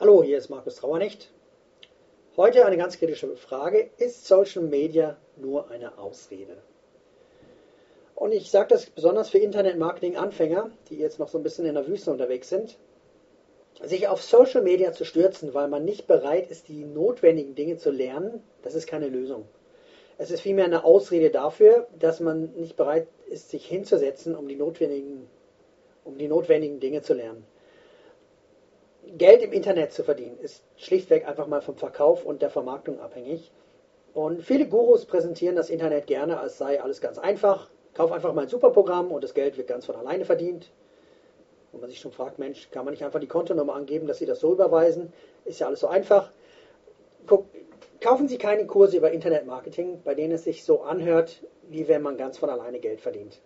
Hallo, hier ist Markus Trauernicht. Heute eine ganz kritische Frage. Ist Social Media nur eine Ausrede? Und ich sage das besonders für Internet-Marketing-Anfänger, die jetzt noch so ein bisschen in der Wüste unterwegs sind. Sich auf Social Media zu stürzen, weil man nicht bereit ist, die notwendigen Dinge zu lernen, das ist keine Lösung. Es ist vielmehr eine Ausrede dafür, dass man nicht bereit ist, sich hinzusetzen, um die notwendigen, um die notwendigen Dinge zu lernen. Geld im Internet zu verdienen, ist schlichtweg einfach mal vom Verkauf und der Vermarktung abhängig. Und viele Gurus präsentieren das Internet gerne, als sei alles ganz einfach. Kauf einfach mal ein Superprogramm und das Geld wird ganz von alleine verdient. Und man sich schon fragt, Mensch, kann man nicht einfach die Kontonummer angeben, dass Sie das so überweisen? Ist ja alles so einfach. Guck, kaufen Sie keine Kurse über Internetmarketing, bei denen es sich so anhört, wie wenn man ganz von alleine Geld verdient.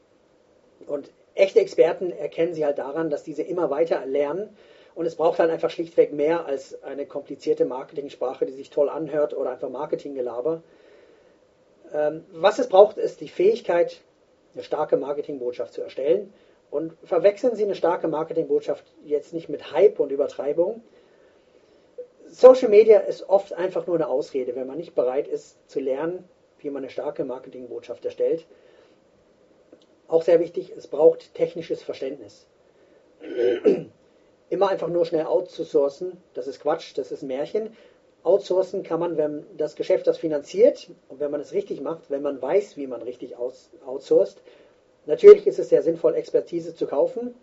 Und echte Experten erkennen Sie halt daran, dass diese immer weiter lernen und es braucht halt einfach schlichtweg mehr als eine komplizierte Marketingsprache, die sich toll anhört oder einfach Marketinggelaber. Ähm, was es braucht, ist die Fähigkeit, eine starke Marketingbotschaft zu erstellen. Und verwechseln Sie eine starke Marketingbotschaft jetzt nicht mit Hype und Übertreibung. Social Media ist oft einfach nur eine Ausrede, wenn man nicht bereit ist zu lernen, wie man eine starke Marketingbotschaft erstellt. Auch sehr wichtig, es braucht technisches Verständnis immer einfach nur schnell outzusourcen, das ist Quatsch, das ist ein Märchen. Outsourcen kann man, wenn das Geschäft das finanziert und wenn man es richtig macht, wenn man weiß, wie man richtig outsourced. Natürlich ist es sehr sinnvoll, Expertise zu kaufen,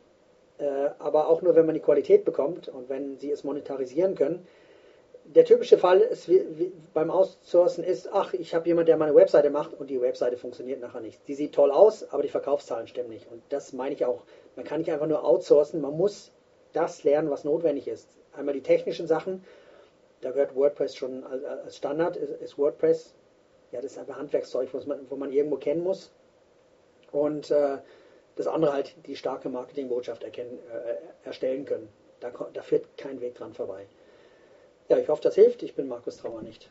äh, aber auch nur, wenn man die Qualität bekommt und wenn sie es monetarisieren können. Der typische Fall ist, beim Outsourcen ist, ach, ich habe jemanden, der meine Webseite macht und die Webseite funktioniert nachher nicht. Die sieht toll aus, aber die Verkaufszahlen stimmen nicht. Und das meine ich auch. Man kann nicht einfach nur outsourcen, man muss das lernen, was notwendig ist. Einmal die technischen Sachen, da gehört WordPress schon als Standard, ist WordPress, ja, das ist einfach Handwerkszeug, was man, wo man irgendwo kennen muss. Und äh, das andere halt die starke Marketingbotschaft erkennen, äh, erstellen können. Da, da führt kein Weg dran vorbei. Ja, ich hoffe, das hilft. Ich bin Markus Trauer nicht.